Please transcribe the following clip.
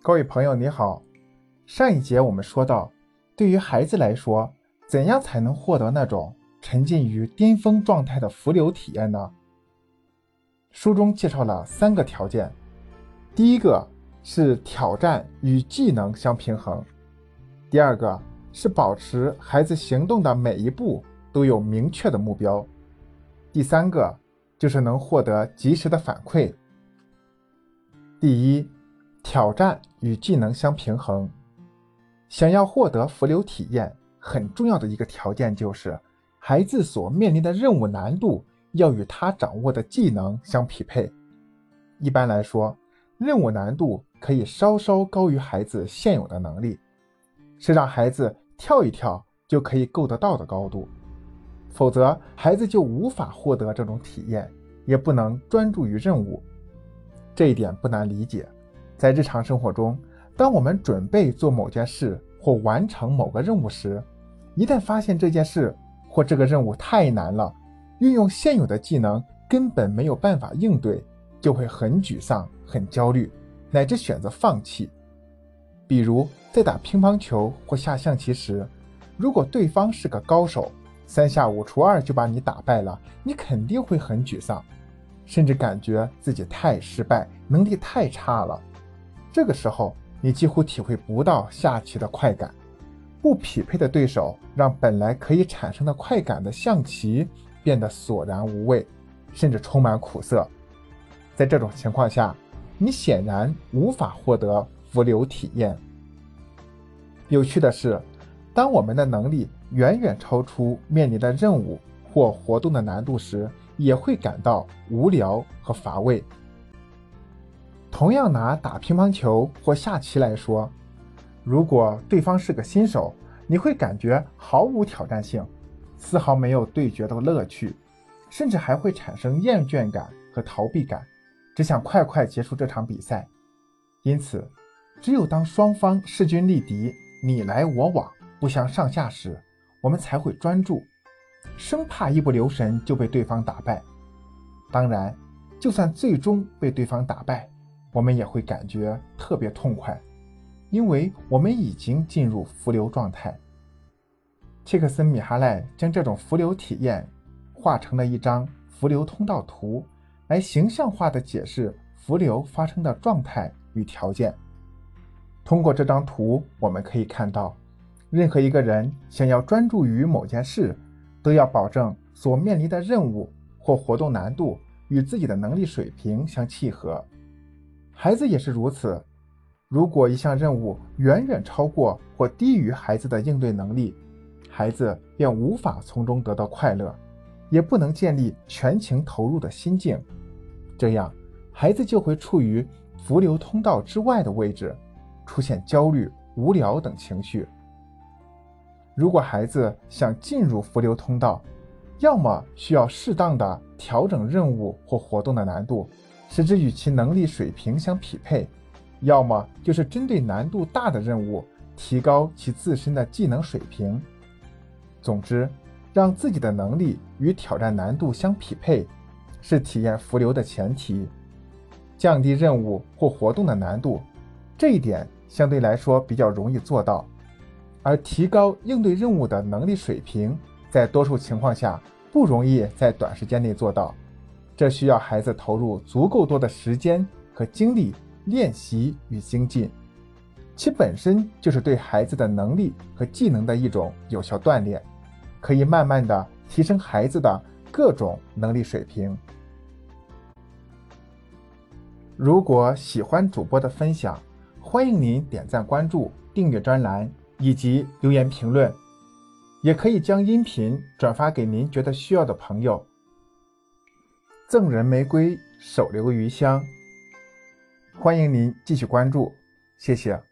各位朋友，你好。上一节我们说到，对于孩子来说，怎样才能获得那种沉浸于巅峰状态的浮流体验呢？书中介绍了三个条件。第一个是挑战与技能相平衡；第二个是保持孩子行动的每一步都有明确的目标；第三个就是能获得及时的反馈。第一。挑战与技能相平衡。想要获得浮流体验，很重要的一个条件就是，孩子所面临的任务难度要与他掌握的技能相匹配。一般来说，任务难度可以稍稍高于孩子现有的能力，是让孩子跳一跳就可以够得到的高度。否则，孩子就无法获得这种体验，也不能专注于任务。这一点不难理解。在日常生活中，当我们准备做某件事或完成某个任务时，一旦发现这件事或这个任务太难了，运用现有的技能根本没有办法应对，就会很沮丧、很焦虑，乃至选择放弃。比如在打乒乓球或下象棋时，如果对方是个高手，三下五除二就把你打败了，你肯定会很沮丧，甚至感觉自己太失败，能力太差了。这个时候，你几乎体会不到下棋的快感。不匹配的对手让本来可以产生的快感的象棋变得索然无味，甚至充满苦涩。在这种情况下，你显然无法获得浮流体验。有趣的是，当我们的能力远远超出面临的任务或活动的难度时，也会感到无聊和乏味。同样拿打乒乓球或下棋来说，如果对方是个新手，你会感觉毫无挑战性，丝毫没有对决的乐趣，甚至还会产生厌倦感和逃避感，只想快快结束这场比赛。因此，只有当双方势均力敌、你来我往、不相上下时，我们才会专注，生怕一不留神就被对方打败。当然，就算最终被对方打败，我们也会感觉特别痛快，因为我们已经进入浮流状态。切克森米哈赖将这种浮流体验画成了一张浮流通道图，来形象化的解释浮流发生的状态与条件。通过这张图，我们可以看到，任何一个人想要专注于某件事，都要保证所面临的任务或活动难度与自己的能力水平相契合。孩子也是如此。如果一项任务远远超过或低于孩子的应对能力，孩子便无法从中得到快乐，也不能建立全情投入的心境。这样，孩子就会处于浮流通道之外的位置，出现焦虑、无聊等情绪。如果孩子想进入浮流通道，要么需要适当的调整任务或活动的难度。使之与其能力水平相匹配，要么就是针对难度大的任务提高其自身的技能水平。总之，让自己的能力与挑战难度相匹配，是体验浮流的前提。降低任务或活动的难度，这一点相对来说比较容易做到；而提高应对任务的能力水平，在多数情况下不容易在短时间内做到。这需要孩子投入足够多的时间和精力练习与精进，其本身就是对孩子的能力和技能的一种有效锻炼，可以慢慢的提升孩子的各种能力水平。如果喜欢主播的分享，欢迎您点赞、关注、订阅专栏以及留言评论，也可以将音频转发给您觉得需要的朋友。赠人玫瑰，手留余香。欢迎您继续关注，谢谢。